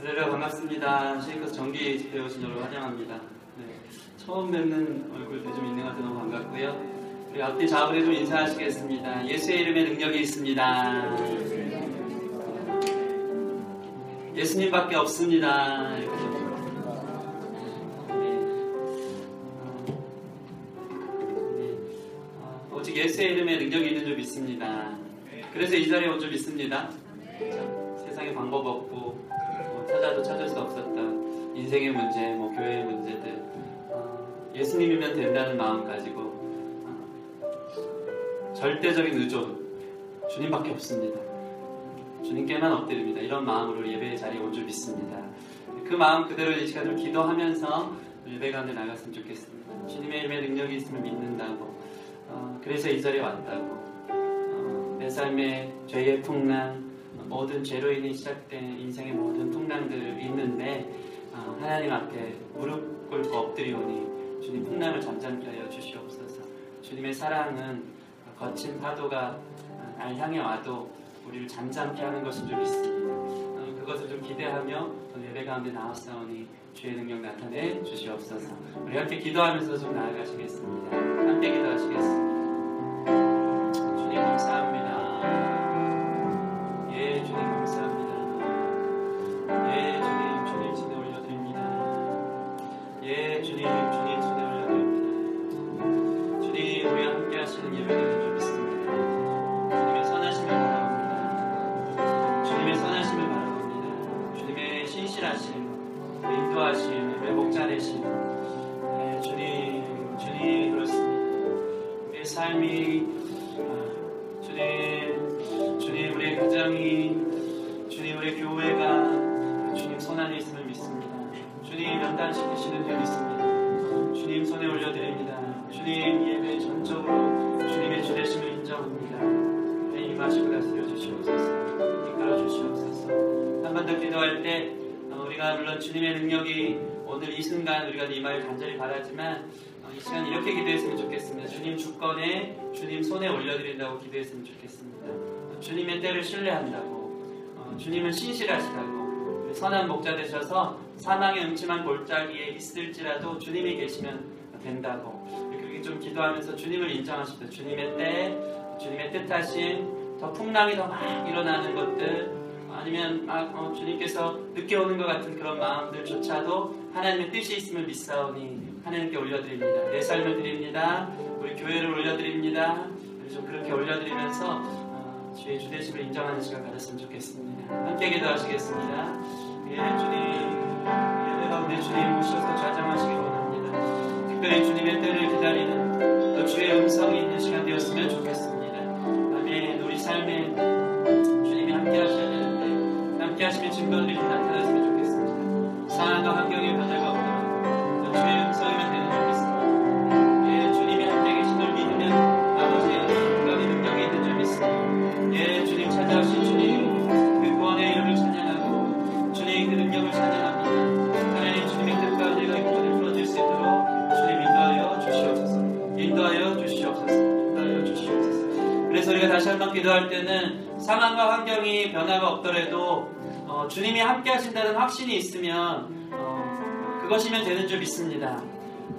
네, 반갑습니다. 쉐이커스 정기 집회 오신 여러분 환영합니다. 네, 처음 뵙는 얼굴도 좀 있는 것 같아 너무 반갑고요. 우리 앞뒤 좌우에 좀 인사하시겠습니다. 예수의 이름에 능력이 있습니다. 예수님밖에 없습니다. 네. 어, 네. 어, 오직 예수의 이름에 능력이 있는 줄 믿습니다. 그래서 이 자리에 온 줄 믿습니다. 예수님이면 된다는 마음 가지고 어, 절대적인 의존 주님밖에 없습니다. 주님께만 엎드립니다. 이런 마음으로 예배의 자리에 온 줄 믿습니다. 그 마음 그대로 이 시간을 기도하면서 예배 가운데 나갔으면 좋겠습니다. 주님의 이름에 능력이 있으면 믿는다고 어, 그래서 이 자리에 왔다고 어, 내 삶의 죄의 풍랑 모든 죄로 인해 시작된 인생의 모든 풍랑들 있는데 어, 하나님 앞에 무릎 꿇고 엎드리오니 주님 풍랑을 잠잠케 하여 주시옵소서. 주님의 사랑은 거친 파도가 어, 날 향해 와도 우리를 잠잠케 하는 것인 줄 믿습니다. 어, 그것을 좀 기대하며 예배 가운데 나왔사오니 주의 능력 나타내 주시옵소서. 우리 함께 기도하면서 좀 나아가시겠습니다. 함께 기도하시겠습니다. 주님 감사합니다 신뢰한다고 어, 주님은 신실하시다고 선한 목자 되셔서 사망의 음침한 골짜기에 있을지라도 주님이 계시면 된다고 그렇게 좀 기도하면서 주님을 인정하십니다. 주님의 때, 주님의 뜻하신 더 풍랑이 더 막 일어나는 것들 아니면 막 어, 주님께서 늦게 오는 것 같은 그런 마음들조차도 하나님의 뜻이 있음을 믿사오니 하나님께 올려드립니다. 내 삶을 드립니다. 우리 교회를 올려드립니다. 좀 그렇게 올려드리면서 어, 주의 주대심을 인정하는 시간 가졌으면 좋겠습니다. 함께 기도하시겠습니다. 예, 주님, 예배 가운데 주님 오셔서 좌정하시기 원합니다. 특별히 주님의 때를 기다리는 또 주의 음성이 있는 시간 되었으면 좋겠습니다. 아멘. 우리 삶에 주님이 함께 하셔야 되는데 함께 하시면 증거들이 좀 나타났으면 좋겠습니다. 상황과 환경의 다시 한번 기도할 때는 상황과 환경이 변화가 없더라도 어, 주님이 함께 하신다는 확신이 있으면 어, 그것이면 되는 줄 믿습니다.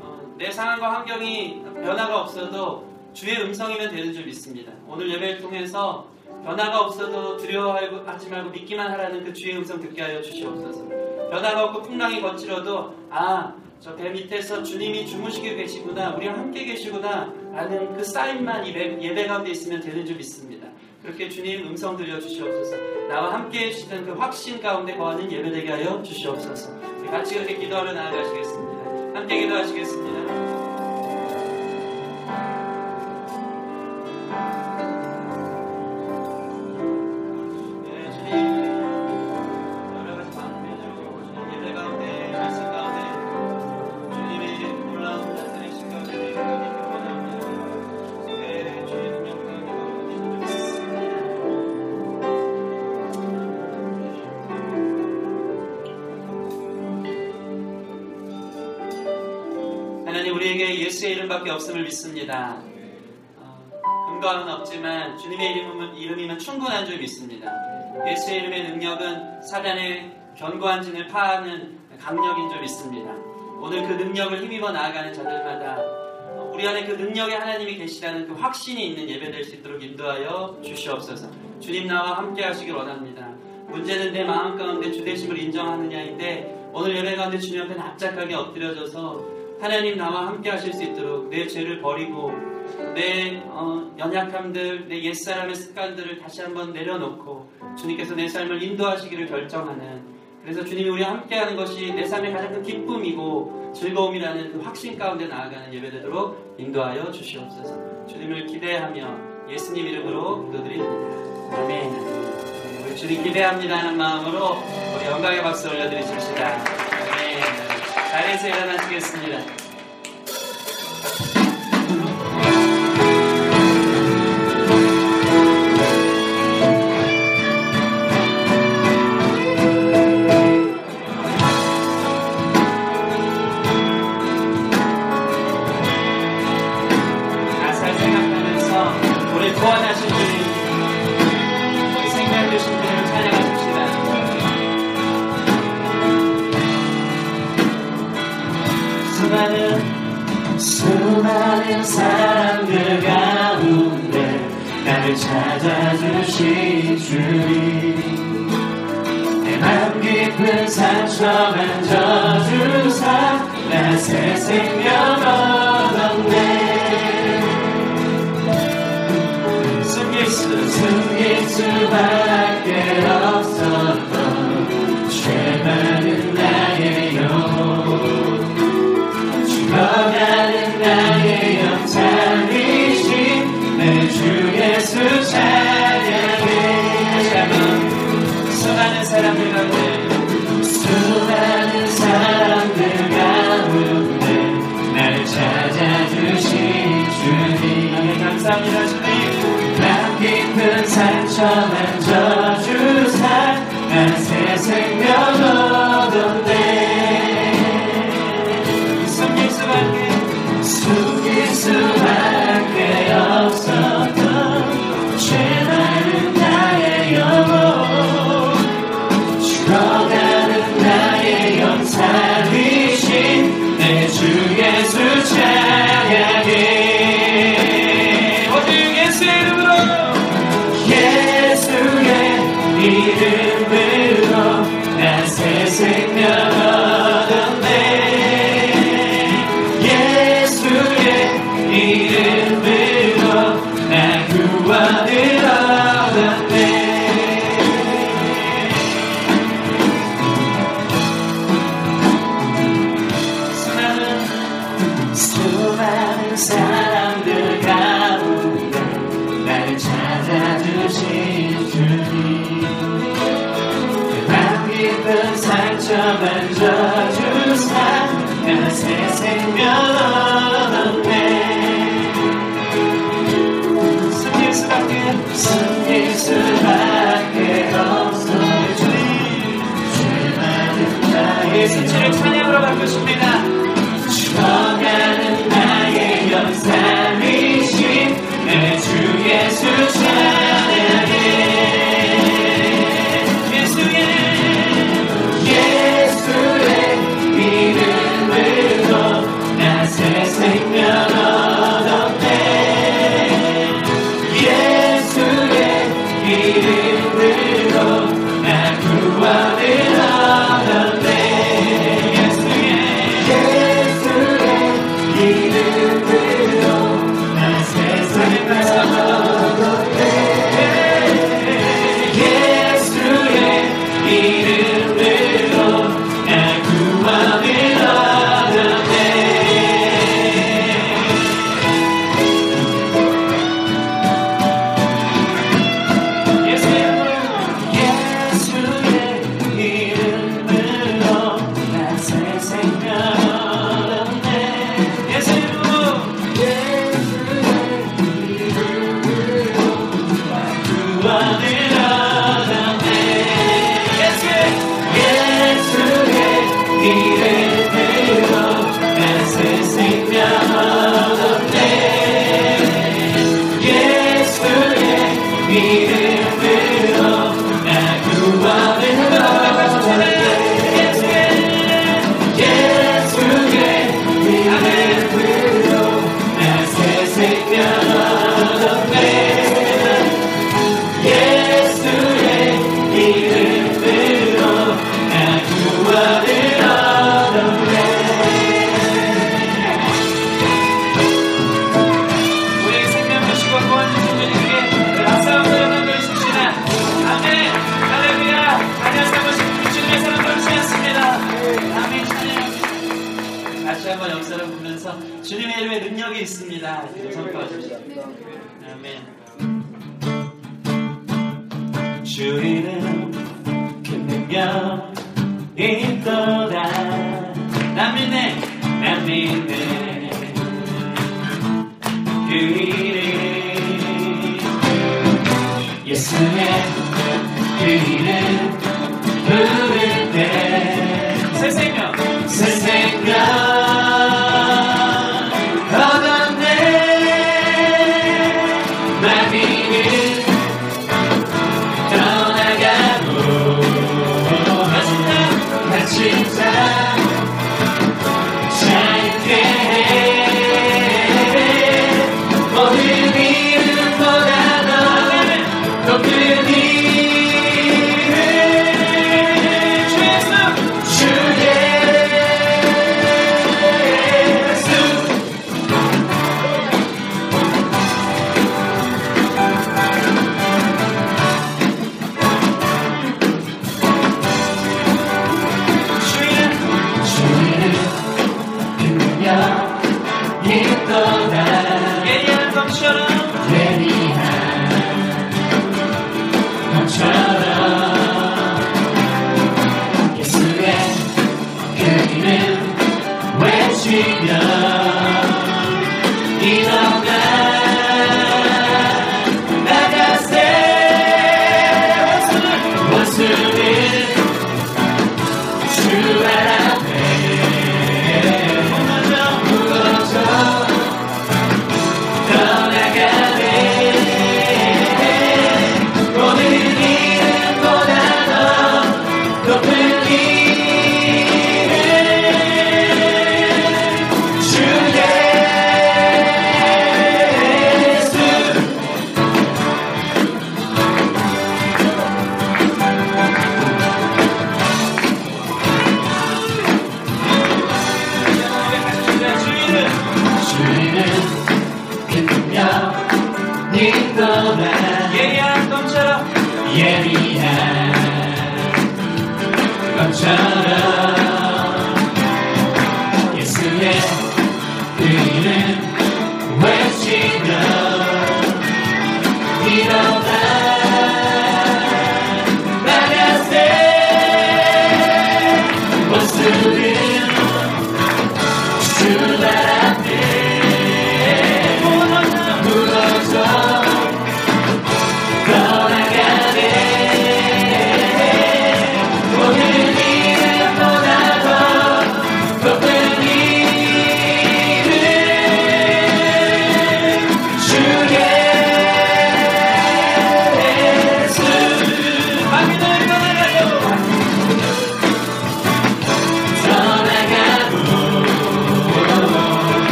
어, 내 상황과 환경이 변화가 없어도 주의 음성이면 되는 줄 믿습니다. 오늘 예배를 통해서 변화가 없어도 두려워하지 말고 믿기만 하라는 그 주의 음성 듣게 하여 주시옵소서. 변화가 없고 풍랑이 거칠어도 아 저 배 밑에서 주님이 주무시고 계시구나, 우리와 함께 계시구나 라는 그 사인만 예배, 예배 가운데 있으면 되는 줄 믿습니다. 그렇게 주님 음성 들려주시옵소서. 나와 함께 해주시는 그 확신 가운데 거하는 예배되게 하여 주시옵소서. 같이 그렇게 기도하러 나아가시겠습니다. 함께 기도하시겠습니다. 이름밖에 없음을 믿습니다. 어, 근거는 없지만 주님의 이름이면, 이름이면 충분한 줄 믿습니다. 예수의 이름의 능력은 사단의 견고한 진을 파하는 강력인 줄 믿습니다. 오늘 그 능력을 힘입어 나아가는 자들마다 우리 안에 그 능력의 하나님이 계시다는 그 확신이 있는 예배 될 수 있도록 인도하여 주시옵소서. 주님 나와 함께 하시길 원합니다. 문제는 내 마음 가운데 주대심을 인정하느냐인데 오늘 예배 가운데 주님 앞에 납작하게 엎드려져서 하나님 나와 함께 하실 수 있도록 내 죄를 버리고 내 어, 연약함들, 내 옛사람의 습관들을 다시 한번 내려놓고 주님께서 내 삶을 인도하시기를 결정하는 그래서 주님이 우리와 함께하는 것이 내 삶의 가장 큰 기쁨이고 즐거움이라는 그 확신 가운데 나아가는 예배되도록 인도하여 주시옵소서. 주님을 기대하며 예수님 이름으로 기도드립니다. 아멘. 우리 주님 기대합니다 하는 마음으로 우리 영광의 박수 올려드리십시다. 자리에서 일어나시겠습니다. 찾아주신 주님. 내맘 깊은 상처 만 져주사 나 새 생명 얻었네. 숨길 수 숨길 수밖에 없었던 죄 많은 me.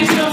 우리를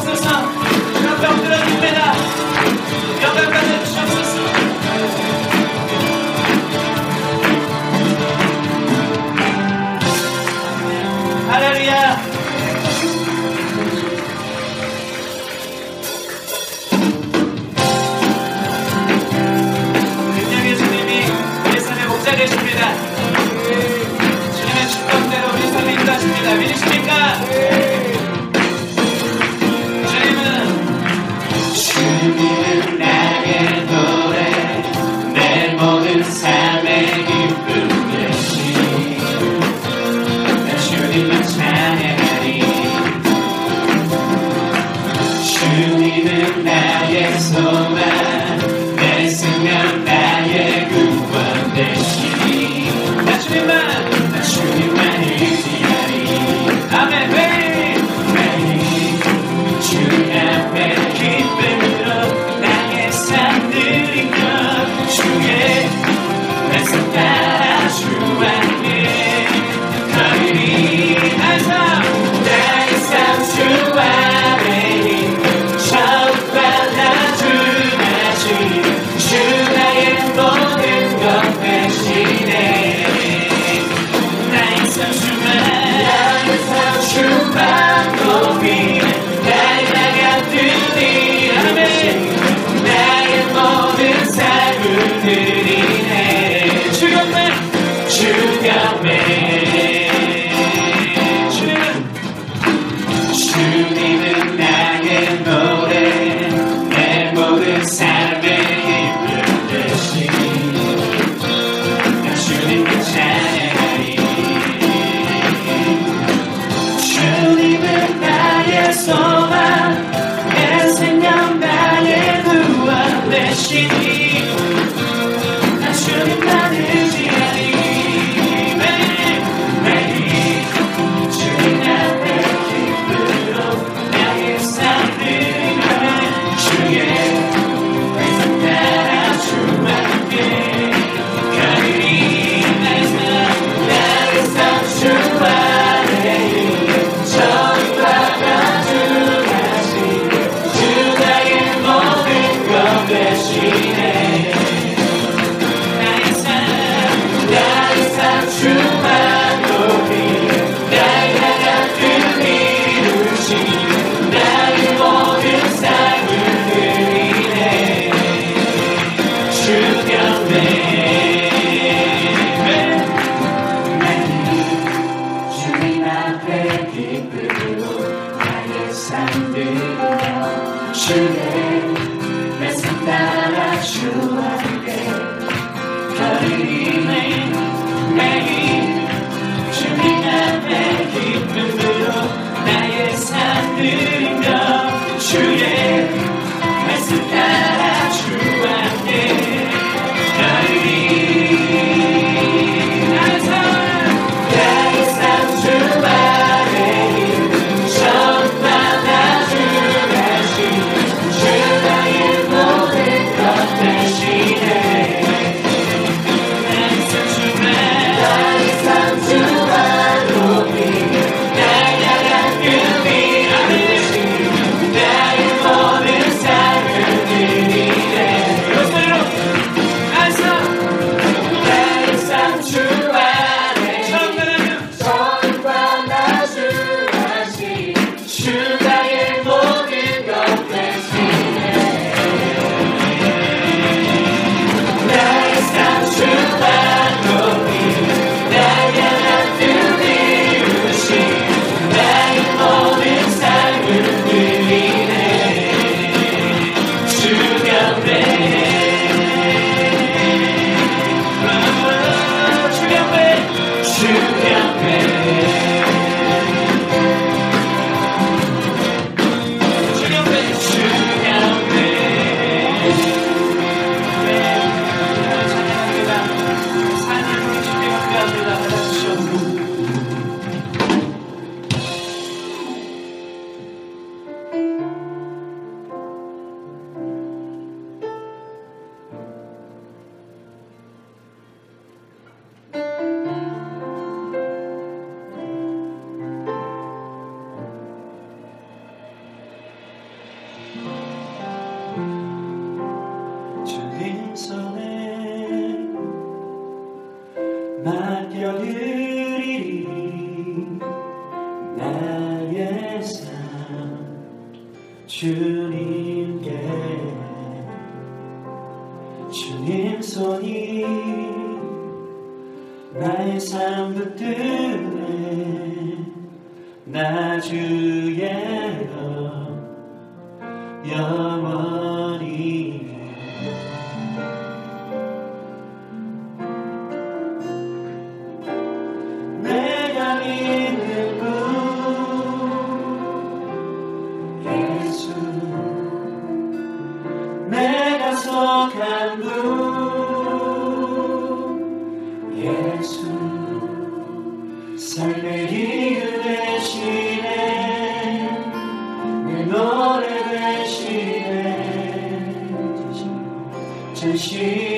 一。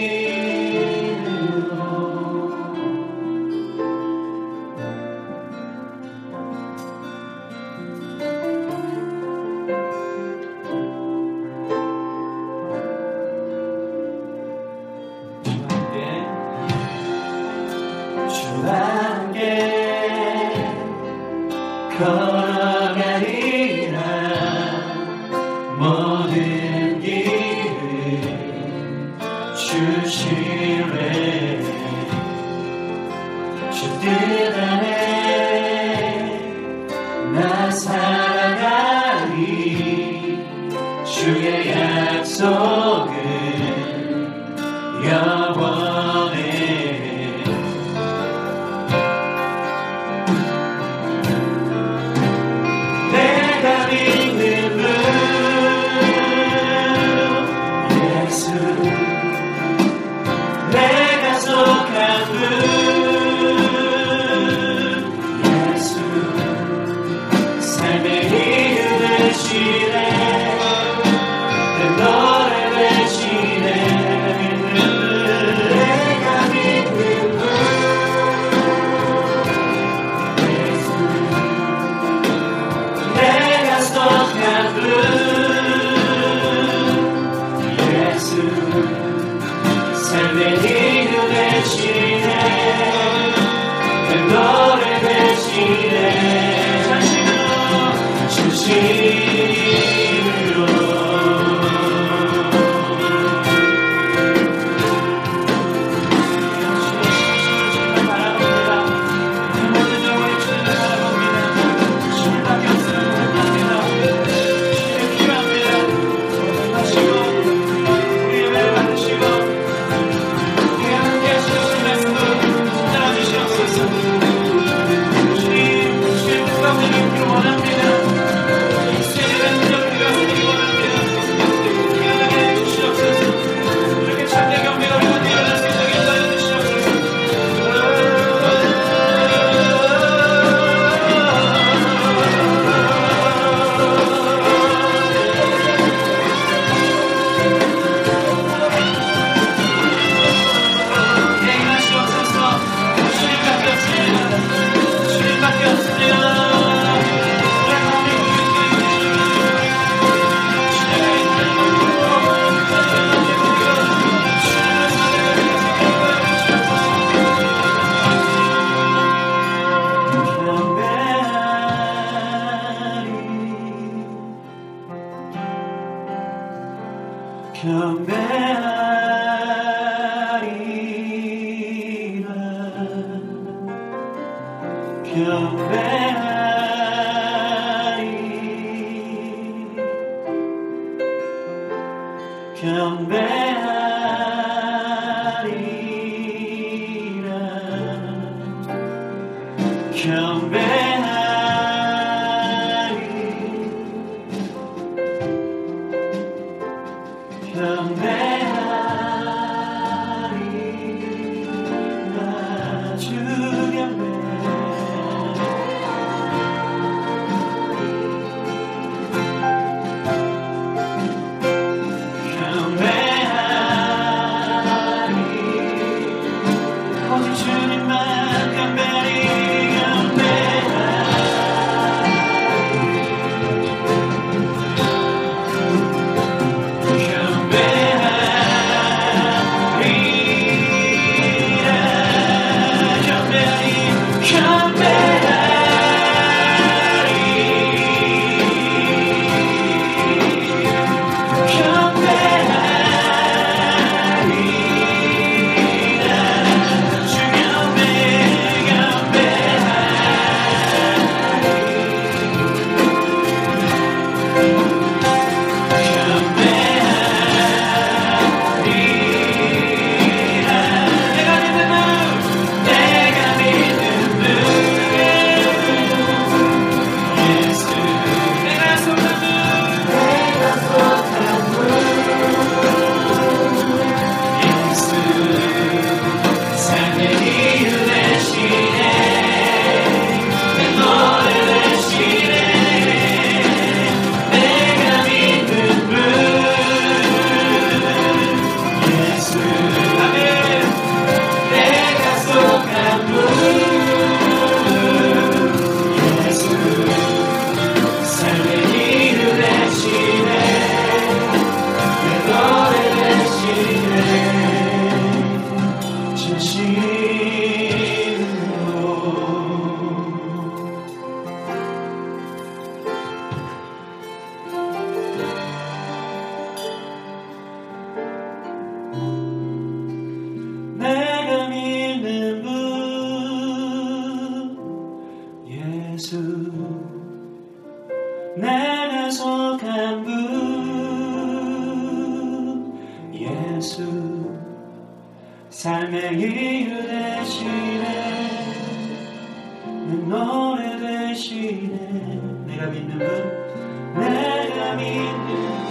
분내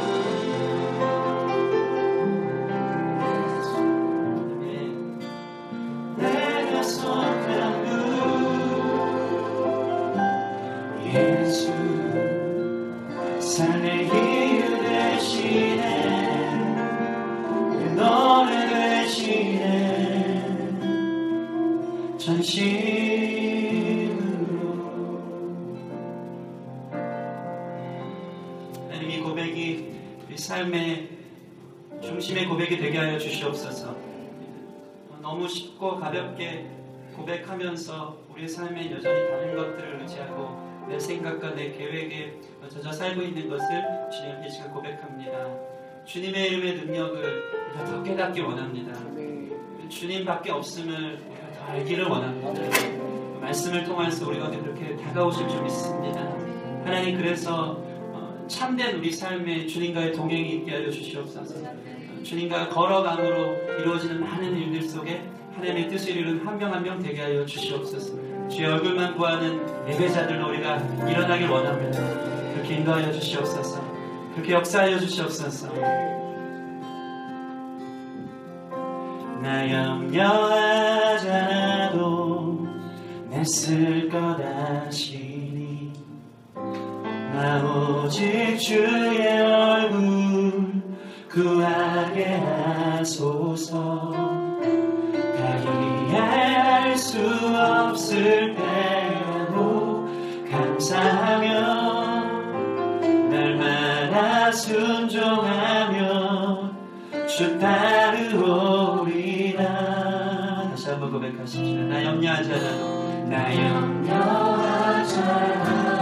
있는 것을 주님께 지금 고백합니다. 주님의 이름의 능력을 우리가 더 깨닫기 원합니다. 주님밖에 없음을 우리가 더 알기를 원합니다. 말씀을 통해서 우리가 그렇게 다가오실 줄 믿습니다. 하나님 그래서 어, 참된 우리 삶에 주님과의 동행이 있게 하여 주시옵소서. 주님과 걸어감으로 이루어지는 많은 일들 속에 하나님의 뜻을 이루는 한 명 한 명 되게 하여 주시옵소서. 주의 얼굴만 구하는 예배자들로 우리가 일어나길 원합니다. 그렇게 인도하여 주시옵소서. 그렇게 역사하여 주시옵소서. 나 염려하지 않아도 냈을 것 아시니 나 오직 주의 얼굴 구하게 하소서 달리할 수 없을 때라도 감사하 주 따르오리라. 다시 한번 고백하십시다 나 염려하지 않아도. 나 염려하지 않아도